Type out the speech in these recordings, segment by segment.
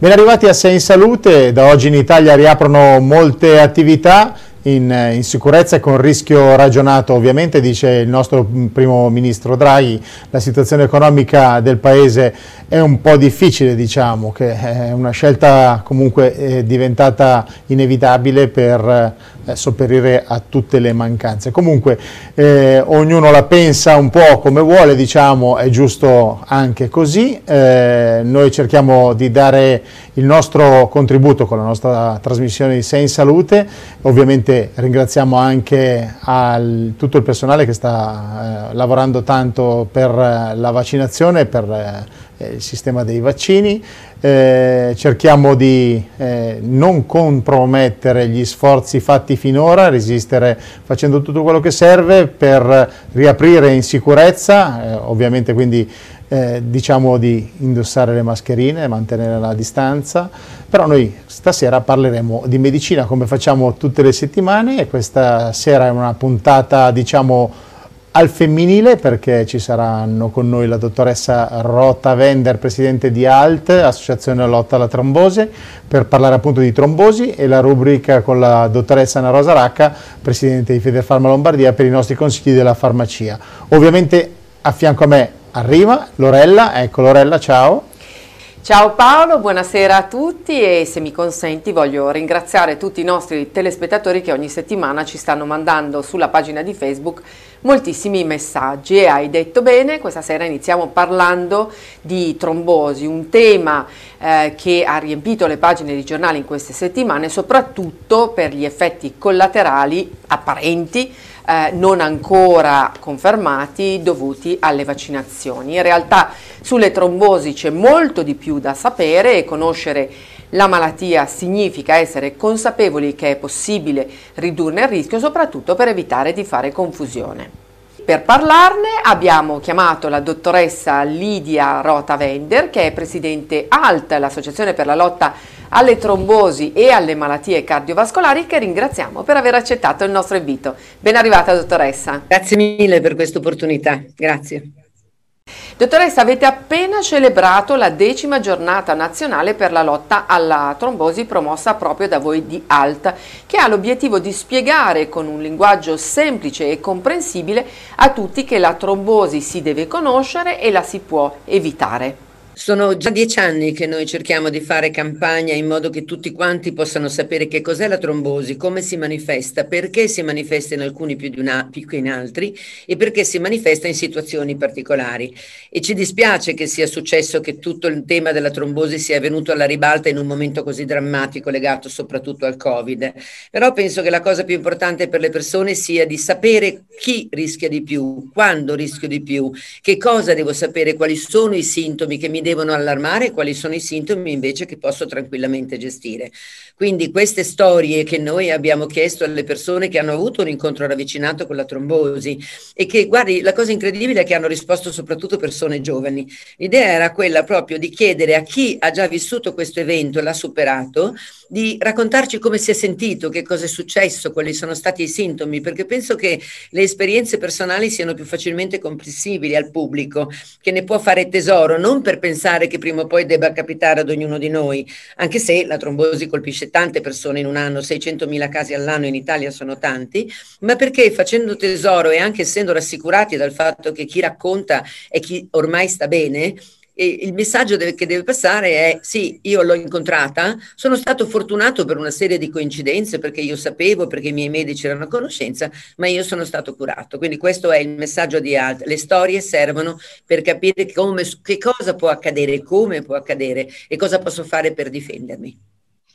Ben arrivati a Sei in Salute, da oggi in Italia riaprono molte attività in, in, sicurezza e con rischio ragionato. Ovviamente, dice il nostro primo ministro Draghi, la situazione economica del Paese è un po' difficile diciamo, che è una scelta comunque eh, diventata inevitabile per eh, sopperire a tutte le mancanze. Comunque eh, ognuno la pensa un po' come vuole, diciamo, è giusto anche così. Eh, noi cerchiamo di dare il nostro contributo con la nostra trasmissione di Sei in Salute. Ovviamente ringraziamo anche al, tutto il personale che sta eh, lavorando tanto per la vaccinazione, per eh, il sistema dei vaccini. Eh, cerchiamo di eh, non compromettere gli sforzi fatti finora, resistere facendo tutto quello che serve per riaprire in sicurezza, eh, ovviamente quindi eh, diciamo di indossare le mascherine, mantenere la distanza, però noi stasera parleremo di medicina come facciamo tutte le settimane e questa sera è una puntata diciamo al femminile perché ci saranno con noi la dottoressa Rota Vender, presidente di ALT, Associazione Lotta alla Trombosi, per parlare appunto di trombosi e la rubrica con la dottoressa Anna Rosa Racca, presidente di Federfarma Lombardia, per i nostri consigli della farmacia. Ovviamente a fianco a me arriva Lorella, ecco Lorella, ciao. Ciao Paolo, buonasera a tutti e se mi consenti voglio ringraziare tutti i nostri telespettatori che ogni settimana ci stanno mandando sulla pagina di Facebook moltissimi messaggi. E hai detto bene, questa sera iniziamo parlando di trombosi, un tema eh, che ha riempito le pagine di giornali in queste settimane soprattutto per gli effetti collaterali apparenti eh, non ancora confermati dovuti alle vaccinazioni. In realtà sulle trombosi c'è molto di più da sapere e conoscere la malattia significa essere consapevoli che è possibile ridurne il rischio soprattutto per evitare di fare confusione. Per parlarne abbiamo chiamato la dottoressa Lidia Rota Vender, che è presidente ALT, l'Associazione per la lotta alle trombosi e alle malattie cardiovascolari, che ringraziamo per aver accettato il nostro invito. Ben arrivata dottoressa. Grazie mille per questa opportunità. Grazie. Dottoressa, avete appena celebrato la decima giornata nazionale per la lotta alla trombosi promossa proprio da voi di ALT, che ha l'obiettivo di spiegare con un linguaggio semplice e comprensibile a tutti che la trombosi si deve conoscere e la si può evitare. Sono già dieci anni che noi cerchiamo di fare campagna in modo che tutti quanti possano sapere che cos'è la trombosi, come si manifesta, perché si manifesta in alcuni più, di una, più che in altri e perché si manifesta in situazioni particolari. E ci dispiace che sia successo che tutto il tema della trombosi sia venuto alla ribalta in un momento così drammatico legato soprattutto al Covid. Però penso che la cosa più importante per le persone sia di sapere chi rischia di più, quando rischio di più, che cosa devo sapere, quali sono i sintomi che mi devono devono allarmare e quali sono i sintomi invece che posso tranquillamente gestire. Quindi queste storie che noi abbiamo chiesto alle persone che hanno avuto un incontro ravvicinato con la trombosi e che, guardi, la cosa incredibile è che hanno risposto soprattutto persone giovani. L'idea era quella proprio di chiedere a chi ha già vissuto questo evento e l'ha superato, di raccontarci come si è sentito, che cosa è successo, quali sono stati i sintomi, perché penso che le esperienze personali siano più facilmente comprensibili al pubblico, che ne può fare tesoro, non per pensare che prima o poi debba capitare ad ognuno di noi, anche se la trombosi colpisce tante persone in un anno, 600.000 casi all'anno in Italia sono tanti, ma perché facendo tesoro e anche essendo rassicurati dal fatto che chi racconta è chi ormai sta bene, il messaggio deve, che deve passare è sì, io l'ho incontrata, sono stato fortunato per una serie di coincidenze perché io sapevo, perché i miei medici erano a conoscenza, ma io sono stato curato. Quindi questo è il messaggio di Alt. Le storie servono per capire come, che cosa può accadere, come può accadere e cosa posso fare per difendermi.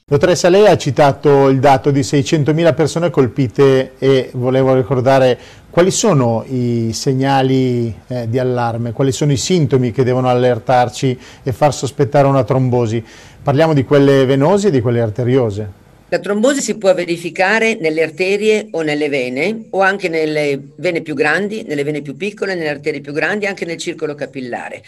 Dottoressa, lei ha citato il dato di 600.000 persone colpite e volevo ricordare quali sono i segnali eh, di allarme? Quali sono i sintomi che devono allertarci e far sospettare una trombosi? Parliamo di quelle venose e di quelle arteriose. La trombosi si può verificare nelle arterie o nelle vene o anche nelle vene più grandi, nelle vene più piccole, nelle arterie più grandi, anche nel circolo capillare.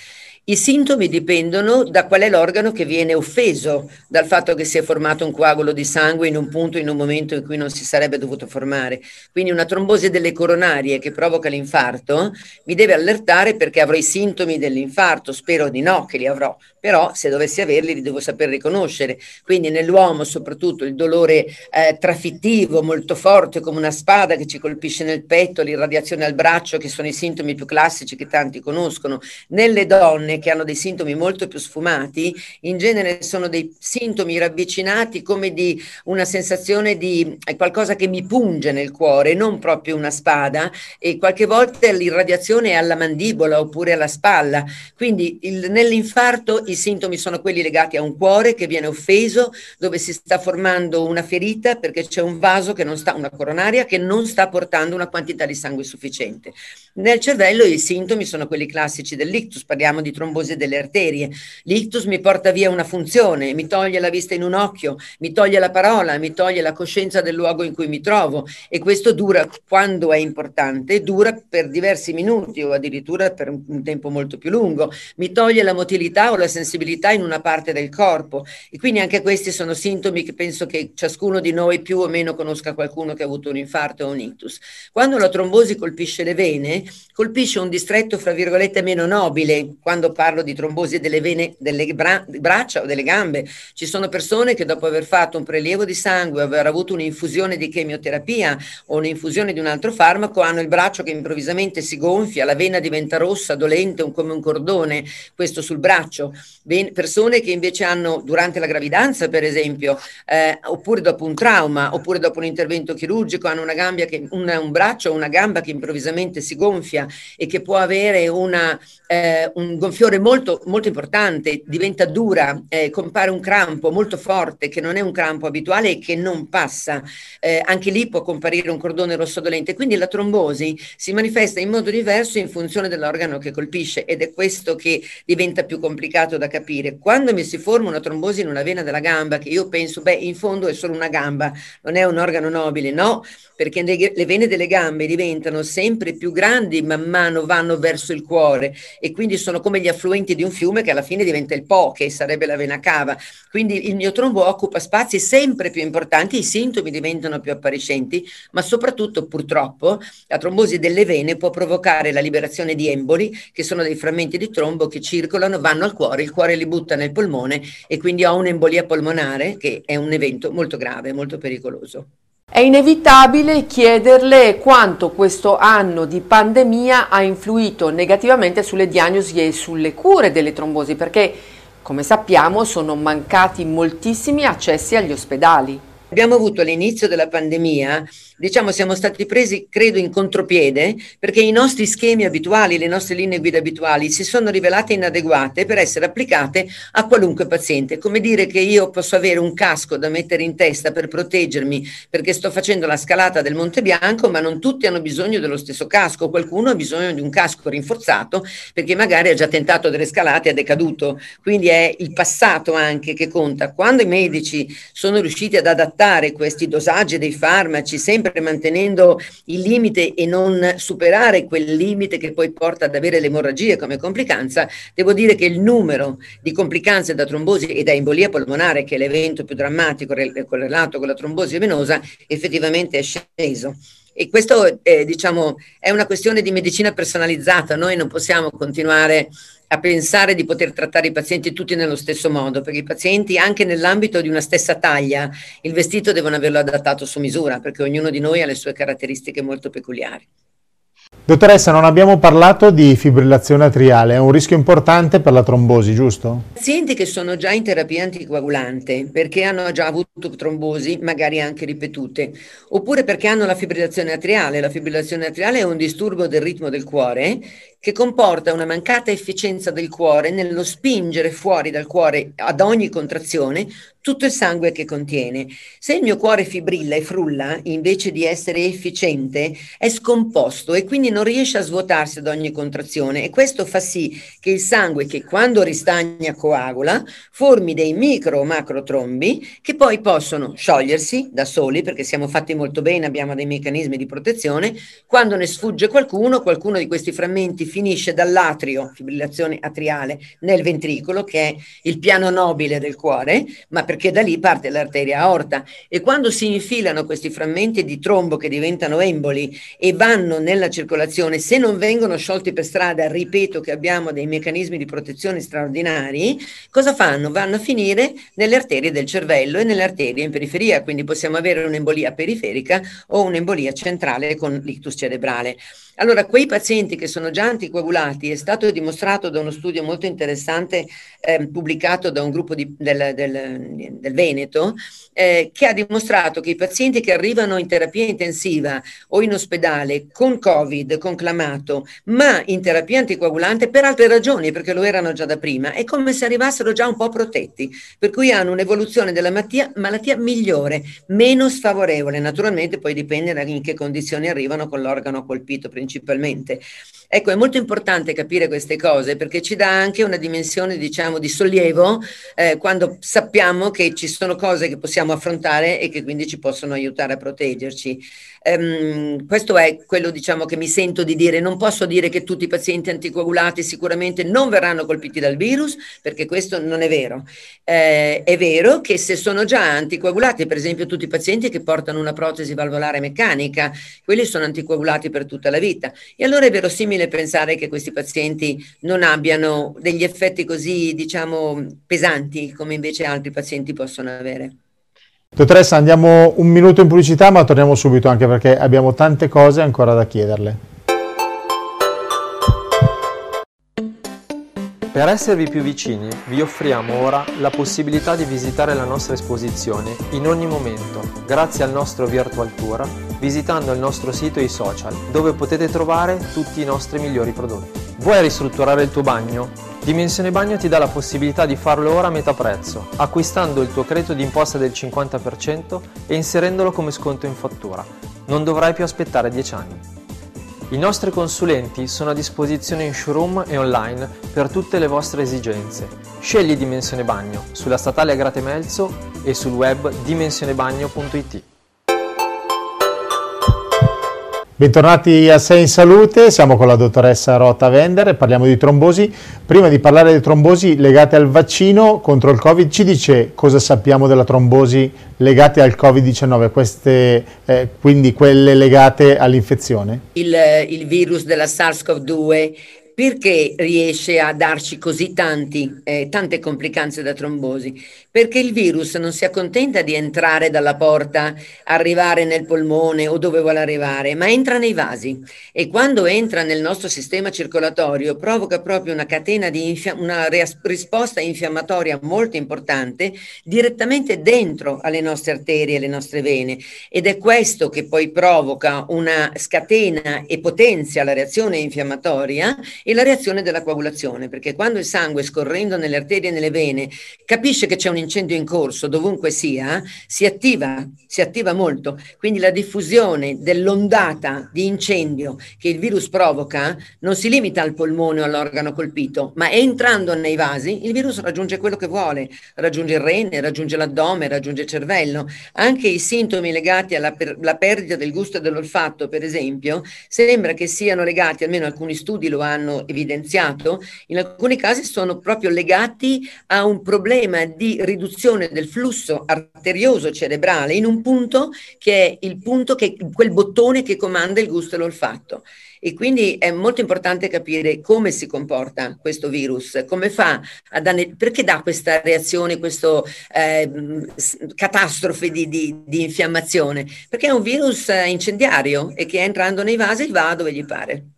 I sintomi dipendono da qual è l'organo che viene offeso dal fatto che si è formato un coagulo di sangue in un punto, in un momento in cui non si sarebbe dovuto formare. Quindi una trombosi delle coronarie che provoca l'infarto mi deve allertare perché avrò i sintomi dell'infarto, spero di no che li avrò, però se dovessi averli li devo saper riconoscere. Quindi nell'uomo soprattutto il dolore eh, trafittivo molto forte come una spada che ci colpisce nel petto, l'irradiazione al braccio che sono i sintomi più classici che tanti conoscono. Nelle donne che hanno dei sintomi molto più sfumati, in genere sono dei sintomi ravvicinati come di una sensazione di qualcosa che mi punge nel cuore, non proprio una spada, e qualche volta l'irradiazione è alla mandibola oppure alla spalla. Quindi il, nell'infarto i sintomi sono quelli legati a un cuore che viene offeso, dove si sta formando una ferita perché c'è un vaso che non sta, una coronaria che non sta portando una quantità di sangue sufficiente. Nel cervello i sintomi sono quelli classici dell'ictus, parliamo di trombosi delle arterie. L'ictus mi porta via una funzione, mi toglie la vista in un occhio, mi toglie la parola, mi toglie la coscienza del luogo in cui mi trovo e questo dura quando è importante, dura per diversi minuti o addirittura per un tempo molto più lungo, mi toglie la motilità o la sensibilità in una parte del corpo e quindi anche questi sono sintomi che penso che ciascuno di noi più o meno conosca qualcuno che ha avuto un infarto o un ictus. Quando la trombosi colpisce le vene, colpisce un distretto fra virgolette meno nobile, quando parlo di trombosi delle vene delle bra- braccia o delle gambe. Ci sono persone che dopo aver fatto un prelievo di sangue, aver avuto un'infusione di chemioterapia o un'infusione di un altro farmaco, hanno il braccio che improvvisamente si gonfia, la vena diventa rossa, dolente, un, come un cordone, questo sul braccio. Ben, persone che invece hanno durante la gravidanza, per esempio, eh, oppure dopo un trauma, oppure dopo un intervento chirurgico, hanno una gamba che, una, un braccio o una gamba che improvvisamente si gonfia e che può avere una, eh, un gonfiore molto, molto importante, diventa dura, eh, compare un crampo molto forte che non è un crampo abituale e che non passa, eh, anche lì può comparire un cordone rosso dolente. Quindi la trombosi si manifesta in modo diverso in funzione dell'organo che colpisce ed è questo che diventa più complicato da capire. Quando mi si forma una trombosi in una vena della gamba, che io penso, beh, in fondo è solo una gamba, non è un organo nobile, no, perché le vene delle gambe diventano sempre più grandi man mano vanno verso il cuore e quindi sono come gli affluenti di un fiume che alla fine diventa il Po, che sarebbe la vena cava. Quindi il mio trombo occupa spazi sempre più importanti, i sintomi diventano più appariscenti, ma soprattutto purtroppo la trombosi delle vene può provocare la liberazione di emboli, che sono dei frammenti di trombo che circolano, vanno al cuore, il cuore li butta nel polmone e quindi ho un'embolia polmonare che è un evento molto grave, molto pericoloso. È inevitabile chiederle quanto questo anno di pandemia ha influito negativamente sulle diagnosi e sulle cure delle trombosi, perché come sappiamo sono mancati moltissimi accessi agli ospedali. Abbiamo avuto all'inizio della pandemia diciamo siamo stati presi credo in contropiede perché i nostri schemi abituali, le nostre linee guida abituali si sono rivelate inadeguate per essere applicate a qualunque paziente. Come dire che io posso avere un casco da mettere in testa per proteggermi perché sto facendo la scalata del Monte Bianco, ma non tutti hanno bisogno dello stesso casco, qualcuno ha bisogno di un casco rinforzato perché magari ha già tentato delle scalate e è decaduto. Quindi è il passato anche che conta. Quando i medici sono riusciti ad adattare questi dosaggi dei farmaci sempre sempre mantenendo il limite e non superare quel limite che poi porta ad avere l'emorragia come complicanza, devo dire che il numero di complicanze da trombosi e da embolia polmonare, che è l'evento più drammatico correlato con la trombosi venosa, effettivamente è sceso. E questo eh, diciamo, è una questione di medicina personalizzata, noi non possiamo continuare a pensare di poter trattare i pazienti tutti nello stesso modo, perché i pazienti anche nell'ambito di una stessa taglia, il vestito devono averlo adattato su misura, perché ognuno di noi ha le sue caratteristiche molto peculiari. Dottoressa, non abbiamo parlato di fibrillazione atriale, è un rischio importante per la trombosi, giusto? Pazienti che sono già in terapia anticoagulante perché hanno già avuto trombosi, magari anche ripetute, oppure perché hanno la fibrillazione atriale. La fibrillazione atriale è un disturbo del ritmo del cuore che comporta una mancata efficienza del cuore nello spingere fuori dal cuore ad ogni contrazione tutto il sangue che contiene. Se il mio cuore fibrilla e frulla, invece di essere efficiente, è scomposto e quindi non riesce a svuotarsi ad ogni contrazione e questo fa sì che il sangue che quando ristagna coagula formi dei micro o macro trombi che poi possono sciogliersi da soli perché siamo fatti molto bene, abbiamo dei meccanismi di protezione, quando ne sfugge qualcuno, qualcuno di questi frammenti finisce dall'atrio, fibrillazione atriale, nel ventricolo che è il piano nobile del cuore, ma per perché da lì parte l'arteria aorta. E quando si infilano questi frammenti di trombo che diventano emboli e vanno nella circolazione, se non vengono sciolti per strada, ripeto che abbiamo dei meccanismi di protezione straordinari, cosa fanno? Vanno a finire nelle arterie del cervello e nelle arterie in periferia, quindi possiamo avere un'embolia periferica o un'embolia centrale con l'ictus cerebrale. Allora, quei pazienti che sono già anticoagulati, è stato dimostrato da uno studio molto interessante eh, pubblicato da un gruppo di, del, del, del, Veneto, eh, che ha dimostrato che i pazienti che arrivano in terapia intensiva o in ospedale con Covid conclamato, ma in terapia anticoagulante per altre ragioni, perché lo erano già da prima, è come se arrivassero già un po' protetti, per cui hanno un'evoluzione della malattia, malattia migliore, meno sfavorevole. Naturalmente poi dipende da in che condizioni arrivano con l'organo colpito principalmente. Ecco, è molto importante capire queste cose perché ci dà anche una dimensione, diciamo, di sollievo eh, quando sappiamo che ci sono cose che possiamo affrontare e che quindi ci possono aiutare a proteggerci. Um, questo è quello diciamo, che mi sento di dire. Non posso dire che tutti i pazienti anticoagulati sicuramente non verranno colpiti dal virus, perché questo non è vero. Eh, è vero che se sono già anticoagulati, per esempio tutti i pazienti che portano una protesi valvolare meccanica, quelli sono anticoagulati per tutta la vita. E allora è verosimile pensare che questi pazienti non abbiano degli effetti così, diciamo, pesanti come invece altri pazienti possono avere. Dottoressa, andiamo un minuto in pubblicità, ma torniamo subito anche perché abbiamo tante cose ancora da chiederle. Per esservi più vicini, vi offriamo ora la possibilità di visitare la nostra esposizione in ogni momento, grazie al nostro Virtual Tour, visitando il nostro sito e i social, dove potete trovare tutti i nostri migliori prodotti. Vuoi ristrutturare il tuo bagno? Dimensione Bagno ti dà la possibilità di farlo ora a metà prezzo, acquistando il tuo credito d'imposta del 50% e inserendolo come sconto in fattura. Non dovrai più aspettare 10 anni. I nostri consulenti sono a disposizione in showroom e online per tutte le vostre esigenze. Scegli Dimensione Bagno sulla statale Agrate Melzo e sul web dimensionebagno.it. Bentornati a Sei in Salute, siamo con la dottoressa Rota Vender e parliamo di trombosi. Prima di parlare di trombosi legate al vaccino contro il Covid, ci dice cosa sappiamo della trombosi legate al Covid-19, queste, eh, quindi quelle legate all'infezione? Il, il virus della SARS-CoV-2 perché riesce a darci così tanti, eh, tante complicanze da trombosi? Perché il virus non si accontenta di entrare dalla porta, arrivare nel polmone o dove vuole arrivare, ma entra nei vasi e quando entra nel nostro sistema circolatorio provoca proprio una catena di infia- una risposta infiammatoria molto importante direttamente dentro alle nostre arterie e alle nostre vene ed è questo che poi provoca una scatena e potenzia la reazione infiammatoria e la reazione della coagulazione, perché quando il sangue scorrendo nelle arterie e nelle vene capisce che c'è un incendio in corso dovunque sia, si attiva, si attiva molto. Quindi la diffusione dell'ondata di incendio che il virus provoca non si limita al polmone o all'organo colpito, ma entrando nei vasi il virus raggiunge quello che vuole, raggiunge il rene, raggiunge l'addome, raggiunge il cervello. Anche i sintomi legati alla per- perdita del gusto e dell'olfatto, per esempio, sembra che siano legati, almeno alcuni studi lo evidenziato, in alcuni casi sono proprio legati a un problema di riduzione del flusso arterioso cerebrale in un punto che è il punto che quel bottone che comanda il gusto e l'olfatto. E quindi è molto importante capire come si comporta questo virus, come fa a danne, perché dà questa reazione, questa eh, catastrofe di, di, di, infiammazione? Perché è un virus incendiario e che entrando nei vasi va dove gli pare.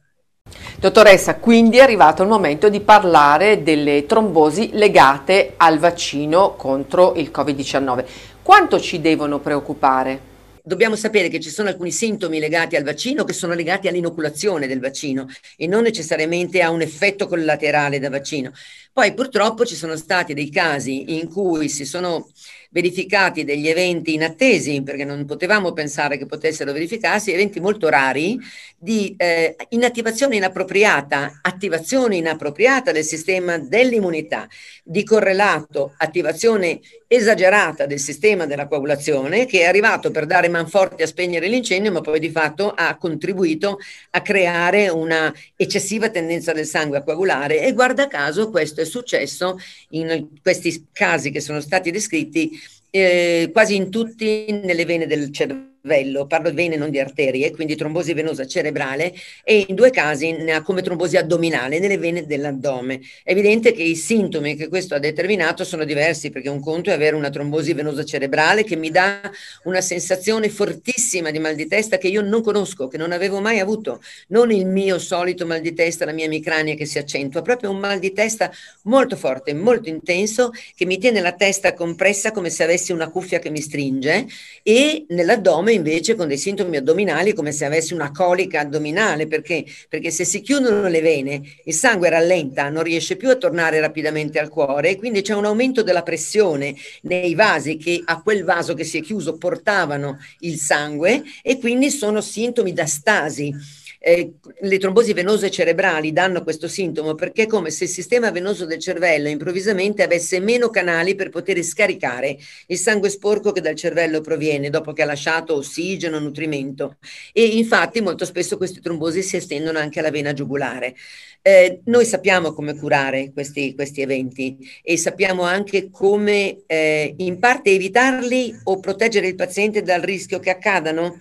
Dottoressa, quindi è arrivato il momento di parlare delle trombosi legate al vaccino contro il Covid-19. Quanto ci devono preoccupare? Dobbiamo sapere che ci sono alcuni sintomi legati al vaccino che sono legati all'inoculazione del vaccino e non necessariamente a un effetto collaterale da vaccino. Poi purtroppo ci sono stati dei casi in cui si sono verificati degli eventi inattesi, perché non potevamo pensare che potessero verificarsi, eventi molto rari di eh, inattivazione inappropriata, attivazione inappropriata del sistema dell'immunità, di correlato attivazione esagerata del sistema della coagulazione che è arrivato per dare manforte a spegnere l'incendio, ma poi di fatto ha contribuito a creare una eccessiva tendenza del sangue a coagulare. E guarda caso questo è successo in questi casi che sono stati descritti eh, quasi in tutti nelle vene del cervello cervello, parlo di vene non di arterie, quindi trombosi venosa cerebrale e in due casi come trombosi addominale nelle vene dell'addome. È evidente che i sintomi che questo ha determinato sono diversi perché un conto è avere una trombosi venosa cerebrale che mi dà una sensazione fortissima di mal di testa che io non conosco, che non avevo mai avuto, non il mio solito mal di testa, la mia emicrania che si accentua, proprio un mal di testa molto forte, molto intenso che mi tiene la testa compressa come se avessi una cuffia che mi stringe e nell'addome come invece con dei sintomi addominali come se avessi una colica addominale, perché? Perché se si chiudono le vene, il sangue rallenta, non riesce più a tornare rapidamente al cuore e quindi c'è un aumento della pressione nei vasi che a quel vaso che si è chiuso portavano il sangue e quindi sono sintomi da stasi eh, le trombosi venose cerebrali danno questo sintomo perché è come se il sistema venoso del cervello improvvisamente avesse meno canali per poter scaricare il sangue sporco che dal cervello proviene dopo che ha lasciato ossigeno, nutrimento e infatti molto spesso queste trombosi si estendono anche alla vena giugulare. Eh, noi sappiamo come curare questi, questi, eventi e sappiamo anche come eh, in parte evitarli o proteggere il paziente dal rischio che accadano.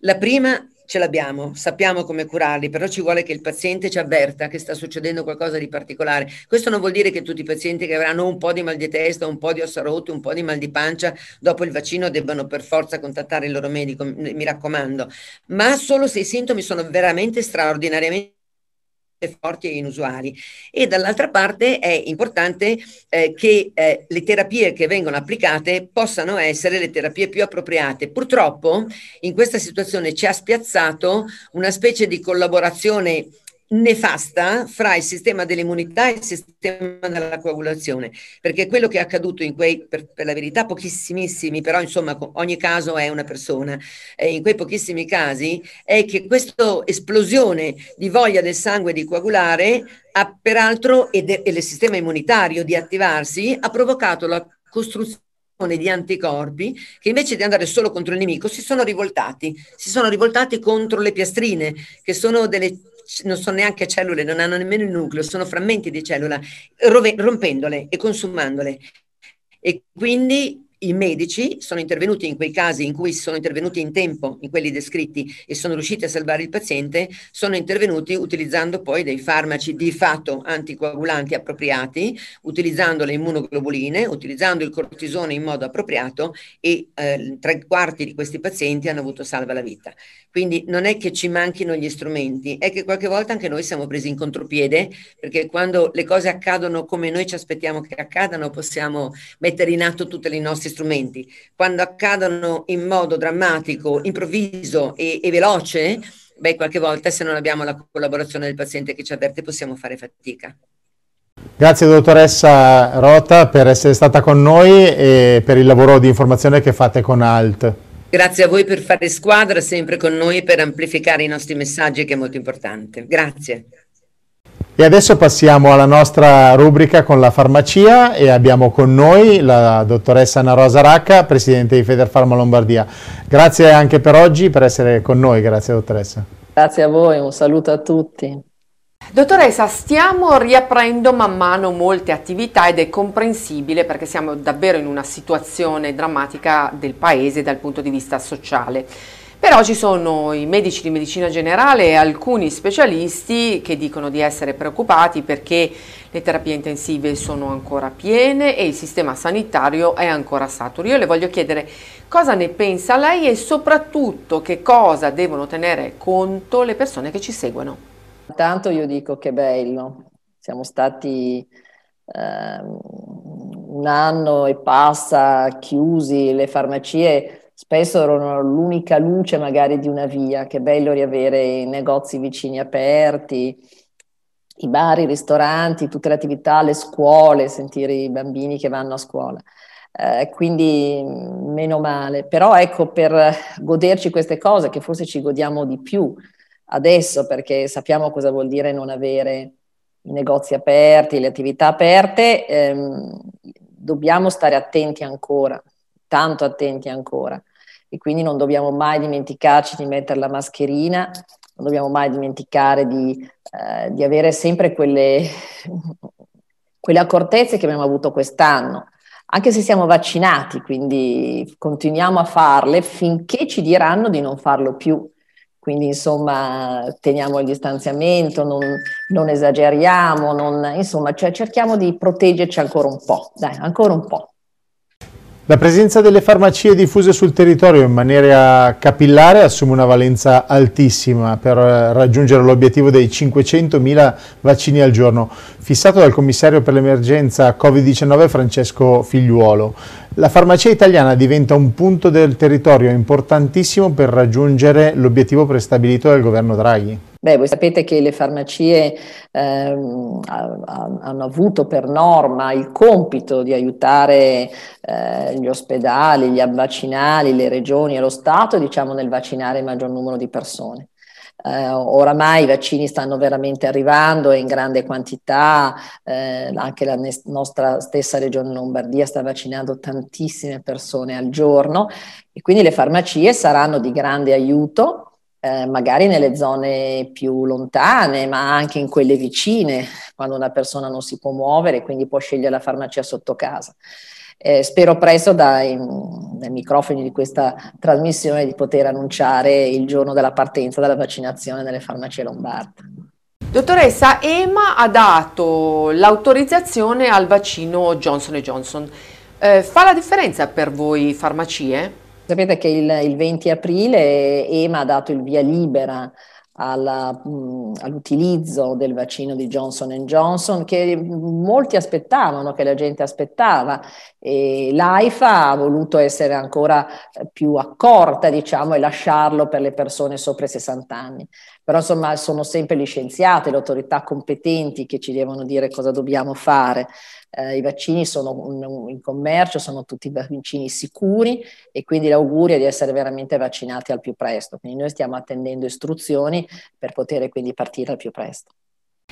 La prima ce l'abbiamo, sappiamo come curarli, però ci vuole che il paziente ci avverta che sta succedendo qualcosa di particolare. Questo non vuol dire che tutti i pazienti che avranno un po' di mal di testa, un po' di ossa rotte, un po' di mal di pancia dopo il vaccino debbano per forza contattare il loro medico, mi raccomando, ma solo se i sintomi sono veramente straordinariamente forti e inusuali e dall'altra parte è importante eh, che eh, le terapie che vengono applicate possano essere le terapie più appropriate. Purtroppo in questa situazione ci ha spiazzato una specie di collaborazione nefasta fra il sistema dell'immunità e il sistema della coagulazione, perché quello che è accaduto in quei, per, per la verità, pochissimissimi, però insomma ogni caso è una persona, eh, in quei pochissimi casi è che questa esplosione di voglia del sangue di coagulare ha peraltro, e, de, e il sistema immunitario di attivarsi, ha provocato la costruzione di anticorpi che invece di andare solo contro il nemico si sono rivoltati, si sono rivoltati contro le piastrine, che sono delle non sono neanche cellule, non hanno nemmeno il nucleo, sono frammenti di cellula, rompendole e consumandole. E quindi i medici sono intervenuti in quei casi in cui sono intervenuti in tempo, in quelli descritti, e sono riusciti a salvare il paziente, sono intervenuti utilizzando poi dei farmaci di fatto anticoagulanti appropriati, utilizzando le immunoglobuline, utilizzando il cortisone in modo appropriato e eh, tre quarti di questi pazienti hanno avuto salva la vita. Quindi non è che ci manchino gli strumenti, è che qualche volta anche noi siamo presi in contropiede, perché quando le cose accadono come noi ci aspettiamo che accadano, possiamo mettere in atto tutti i nostri strumenti. Quando accadono in modo drammatico, improvviso e, e veloce, beh, qualche volta se non abbiamo la collaborazione del paziente che ci avverte possiamo fare fatica. Grazie dottoressa Rota per essere stata con noi e per il lavoro di informazione che fate con ALT. Grazie a voi per fare squadra sempre con noi per amplificare i nostri messaggi che è molto importante. Grazie. E adesso passiamo alla nostra rubrica con la farmacia e abbiamo con noi la dottoressa Anna Rosa Racca, presidente di Federfarma Lombardia. Grazie anche per oggi, per essere con noi, grazie dottoressa. Grazie a voi, un saluto a tutti. Dottoressa, stiamo riaprendo man mano molte attività ed è comprensibile perché siamo davvero in una situazione drammatica del paese dal punto di vista sociale. Però ci sono i medici di medicina generale e alcuni specialisti che dicono di essere preoccupati perché le terapie intensive sono ancora piene e il sistema sanitario è ancora saturo. Io le voglio chiedere cosa ne pensa lei e soprattutto che cosa devono tenere conto le persone che ci seguono. Intanto io dico che bello, siamo stati eh, un anno e passa chiusi, le farmacie spesso erano l'unica luce magari di una via, che bello riavere i negozi vicini aperti, i bar, i ristoranti, tutte le attività, le scuole, sentire i bambini che vanno a scuola. Eh, quindi meno male, però ecco per goderci queste cose che forse ci godiamo di più adesso perché sappiamo cosa vuol dire non avere i negozi aperti, le attività aperte, ehm, dobbiamo stare attenti ancora, tanto attenti ancora e quindi non dobbiamo mai dimenticarci di mettere la mascherina non dobbiamo mai dimenticare di, eh, di avere sempre quelle, quelle accortezze che abbiamo avuto quest'anno, anche se siamo vaccinati, quindi continuiamo a farle finché ci diranno di non farlo più. Quindi insomma teniamo il distanziamento, non, non esageriamo, non, insomma cioè, cerchiamo di proteggerci ancora un po', dai, ancora un po'. La presenza delle farmacie diffuse sul territorio in maniera capillare assume una valenza altissima per eh, raggiungere l'obiettivo dei 500.000 vaccini al giorno, fissato dal commissario per l'emergenza Covid-19 Francesco Figliuolo. La farmacia italiana diventa un punto del territorio importantissimo per raggiungere l'obiettivo prestabilito dal governo Draghi. Beh, voi sapete che le farmacie ehm, hanno avuto per norma il compito di aiutare eh, gli ospedali, gli vaccinali, le regioni e lo Stato diciamo, nel vaccinare il maggior numero di persone. Eh, oramai i vaccini stanno veramente arrivando in grande quantità, eh, anche la ne- nostra stessa regione Lombardia sta vaccinando tantissime persone al giorno e quindi le farmacie saranno di grande aiuto. Eh, magari nelle zone più lontane, ma anche in quelle vicine, quando una persona non si può muovere, quindi può scegliere la farmacia sotto casa. Eh, spero presto dai, dai, microfoni di questa trasmissione di poter annunciare il giorno della partenza della vaccinazione nelle farmacie lombarde. Dottoressa, EMA ha dato l'autorizzazione al vaccino Johnson Johnson. Eh, fa la differenza per voi farmacie? Sapete che il, il 20 aprile EMA ha dato il via libera alla, all'utilizzo del vaccino di Johnson Johnson che molti aspettavano, che la gente aspettava e l'AIFA ha voluto essere ancora più accorta diciamo e lasciarlo per le persone sopra i 60 anni. Però insomma sono sempre gli scienziati, le autorità competenti che ci devono dire cosa dobbiamo fare eh, i vaccini sono in commercio, sono tutti vaccini sicuri e quindi l'augurio è di essere veramente vaccinati al più presto. Quindi noi stiamo attendendo istruzioni per poter quindi partire al più presto.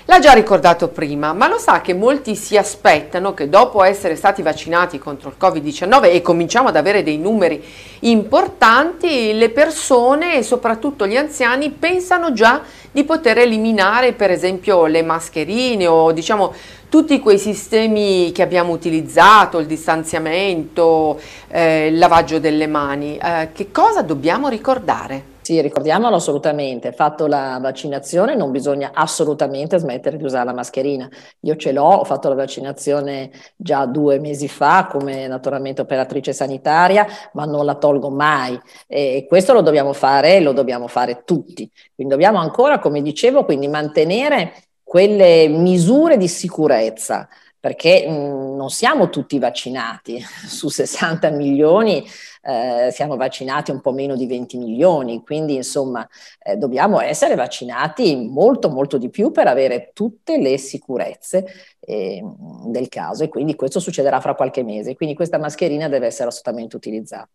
L'ha già ricordato prima, ma lo sa che molti si aspettano che dopo essere stati vaccinati contro il Covid-19 e cominciamo ad avere dei numeri importanti, le persone e soprattutto gli anziani pensano già di poter eliminare per esempio le mascherine o diciamo tutti quei sistemi che abbiamo utilizzato, il distanziamento, eh, il lavaggio delle mani. Eh, che cosa dobbiamo ricordare? Sì, ricordiamolo assolutamente, fatto la vaccinazione non bisogna assolutamente smettere di usare la mascherina. Io ce l'ho, ho fatto la vaccinazione già due mesi fa come naturalmente operatrice sanitaria, ma non la tolgo mai e questo lo dobbiamo fare e lo dobbiamo fare tutti. Quindi dobbiamo ancora, come dicevo, quindi mantenere quelle misure di sicurezza perché mh, non siamo tutti vaccinati, su 60 milioni eh, siamo vaccinati un po' meno di 20 milioni, quindi insomma eh, dobbiamo essere vaccinati molto molto di più per avere tutte le sicurezze eh, del caso. E quindi questo succederà fra qualche mese, quindi questa mascherina deve essere assolutamente utilizzata.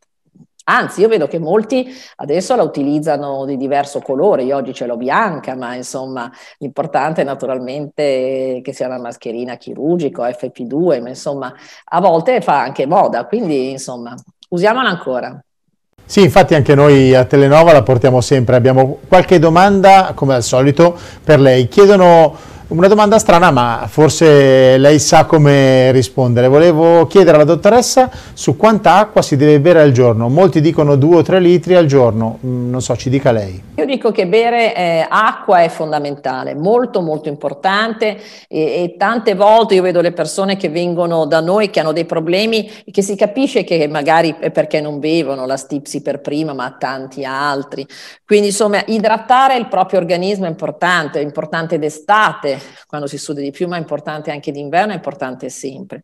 Anzi, io vedo che molti adesso la utilizzano di diverso colore, io oggi ce l'ho bianca, ma insomma l'importante è naturalmente che sia una mascherina chirurgica, FP2, ma insomma a volte fa anche moda, quindi insomma usiamola ancora. Sì, infatti anche noi a Telenova la portiamo sempre. Abbiamo qualche domanda, come al solito, per lei. Chiedono Una domanda strana, ma forse lei sa come rispondere. Volevo chiedere alla dottoressa su quanta acqua si deve bere al giorno. Molti dicono 2 o 3 litri al giorno, mm, non so, ci dica lei. Io dico che bere eh, acqua è fondamentale, molto molto importante e, e, tante volte io vedo le persone che vengono da noi che hanno dei problemi e che si capisce che magari è perché non bevono la stipsi per prima, ma tanti altri. Quindi insomma idratare il proprio organismo è importante, è importante d'estate quando si suda di più, ma è importante anche d'inverno, è importante sempre.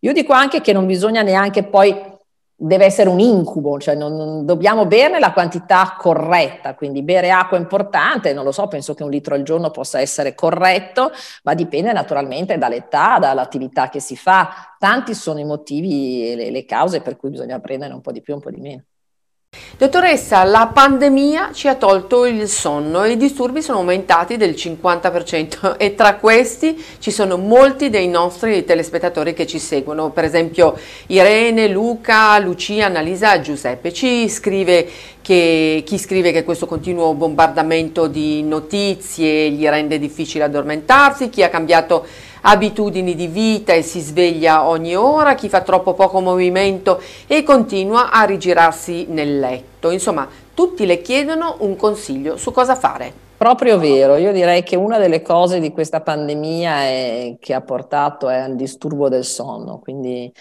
Io dico anche che non bisogna neanche poi deve essere un incubo, cioè non, non, dobbiamo berne la quantità corretta, quindi bere acqua è importante, non lo so, penso che un litro al giorno possa essere corretto, ma dipende naturalmente dall'età, dall'attività che si fa. Tanti sono i motivi e le, le cause per cui bisogna prendere un po' di più, un po' di meno. Dottoressa, la pandemia ci ha tolto il sonno e i disturbi sono aumentati del 50% e tra questi ci sono molti dei nostri telespettatori che ci seguono, per esempio Irene, Luca, Lucia, Annalisa, Giuseppe. Ci scrive che, chi scrive che questo continuo bombardamento di notizie gli rende difficile addormentarsi, chi ha cambiato abitudini di vita e si sveglia ogni ora, chi fa troppo poco movimento e continua a rigirarsi nel letto. Insomma, tutti le chiedono un consiglio su cosa fare. Proprio vero, io direi che una delle cose di questa pandemia è, che ha portato è al disturbo del sonno, quindi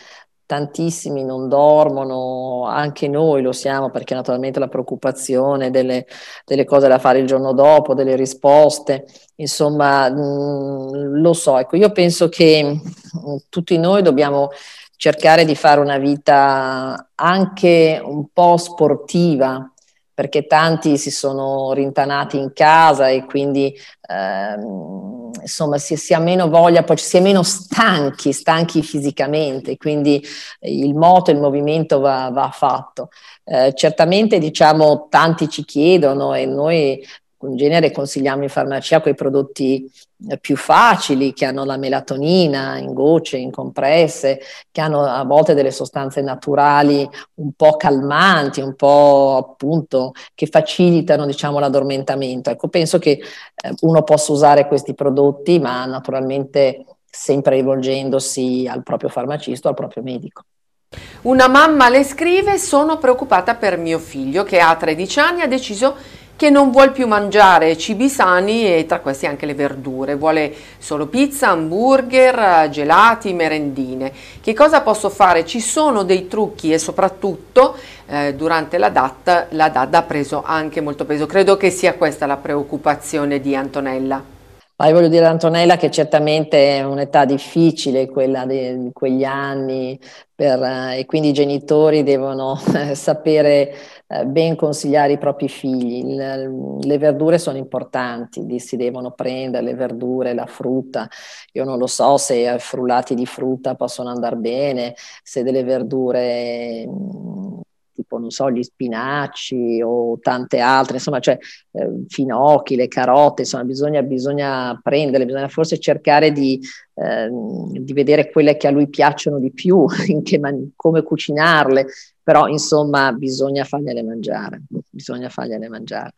tantissimi non dormono, anche noi lo siamo perché naturalmente la preoccupazione delle, delle cose da fare il giorno dopo, delle risposte, insomma mh, mm, lo so, ecco io penso che mh, mm, tutti noi dobbiamo cercare di fare una vita anche un po' sportiva, perché tanti si sono rintanati in casa e quindi ehm, insomma si, si, ha meno voglia, poi si è meno stanchi, stanchi fisicamente, quindi il moto, il movimento va, va fatto. Eh, certamente diciamo tanti ci chiedono e noi in genere consigliamo in farmacia quei prodotti eh, più facili, che hanno la melatonina in gocce, in compresse, che hanno a volte delle sostanze naturali un po' calmanti, un po' appunto che facilitano diciamo l'addormentamento. Ecco, penso che eh, uno possa usare questi prodotti, ma naturalmente sempre rivolgendosi al proprio farmacista al proprio medico. Una mamma le scrive, sono preoccupata per mio figlio che ha 13 anni, ha deciso che non vuole più mangiare cibi sani e tra questi anche le verdure, vuole solo pizza, hamburger, gelati, merendine. Che cosa posso fare? Ci sono dei trucchi e soprattutto eh, durante la DAT la DAT ha preso anche molto peso. Credo che sia questa la preoccupazione di Antonella. Io voglio dire Antonella che certamente è un'età difficile quella di quegli anni per, eh, e quindi i genitori devono eh, sapere eh, ben consigliare i propri figli. Le, verdure sono importanti, si devono prendere le verdure, la frutta. Io non lo so se frullati di frutta possono andare bene, se delle verdure tipo, non so, gli spinaci o tante altre, insomma, cioè eh, finocchi, le carote, insomma, bisogna, bisogna prenderle, bisogna forse cercare di, eh, di, vedere quelle che a lui piacciono di più, man- come cucinarle, però insomma bisogna fargliele mangiare, bisogna fargliele mangiare.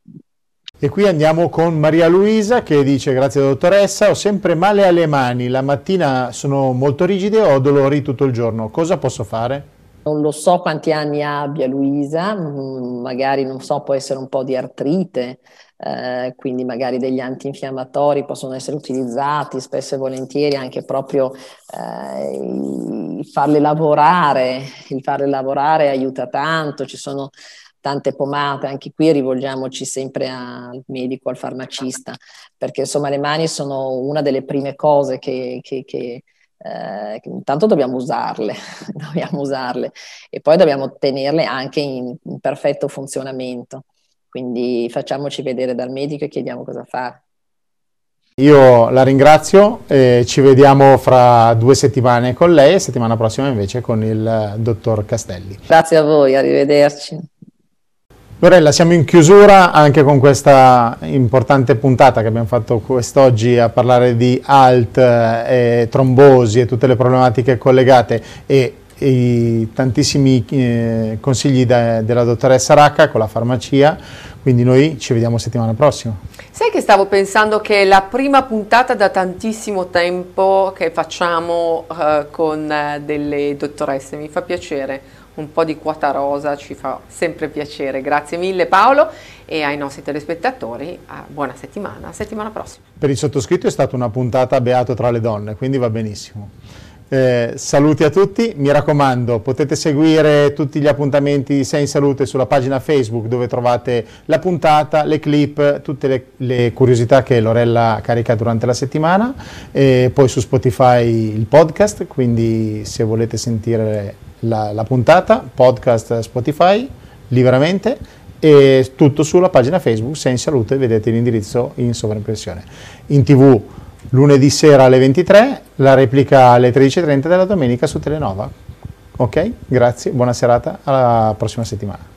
E qui andiamo con Maria Luisa che dice grazie dottoressa, ho sempre male alle mani, la mattina sono molto rigide e ho dolori tutto il giorno, cosa posso fare? Non lo so quanti anni abbia Luisa, mm, magari non so, può essere un po' di artrite, eh, quindi magari degli antinfiammatori possono essere utilizzati spesso e volentieri anche proprio eh, farle lavorare, il farle lavorare aiuta tanto, ci sono tante pomate, anche qui rivolgiamoci sempre al medico, al farmacista, perché insomma le mani sono una delle prime cose che, che, che eh, intanto dobbiamo usarle, dobbiamo usarle e poi dobbiamo tenerle anche in, in perfetto funzionamento. Quindi facciamoci vedere dal medico e chiediamo cosa fare. Io la ringrazio, e ci vediamo fra due settimane con lei e settimana prossima invece con il dottor Castelli. Grazie a voi, arrivederci. Lorella, siamo in chiusura anche con questa importante puntata che abbiamo fatto quest'oggi a parlare di ALT, eh, trombosi e tutte le problematiche collegate e i tantissimi eh, consigli da, della dottoressa Racca con la farmacia, quindi noi ci vediamo settimana prossima. Sai che stavo pensando che è la prima puntata da tantissimo tempo che facciamo uh, con uh, delle dottoresse, mi fa piacere, un po' di quota rosa ci fa sempre piacere. Grazie mille Paolo e ai nostri telespettatori uh, buona settimana, settimana prossima. Per il sottoscritto è stata una puntata beato tra le donne, quindi va benissimo. Eh, saluti a tutti, mi raccomando potete seguire tutti gli appuntamenti di Sei in Salute sulla pagina Facebook dove trovate la puntata, le clip, tutte le, le curiosità che Lorella carica durante la settimana e poi su Spotify il podcast, quindi se volete sentire la, la puntata, podcast Spotify liberamente e tutto sulla pagina Facebook Sei in Salute, vedete l'indirizzo in sovraimpressione. In tv lunedì sera alle 23, la replica alle 13.30 della domenica su Telenova. Ok? Grazie, buona serata, alla prossima settimana.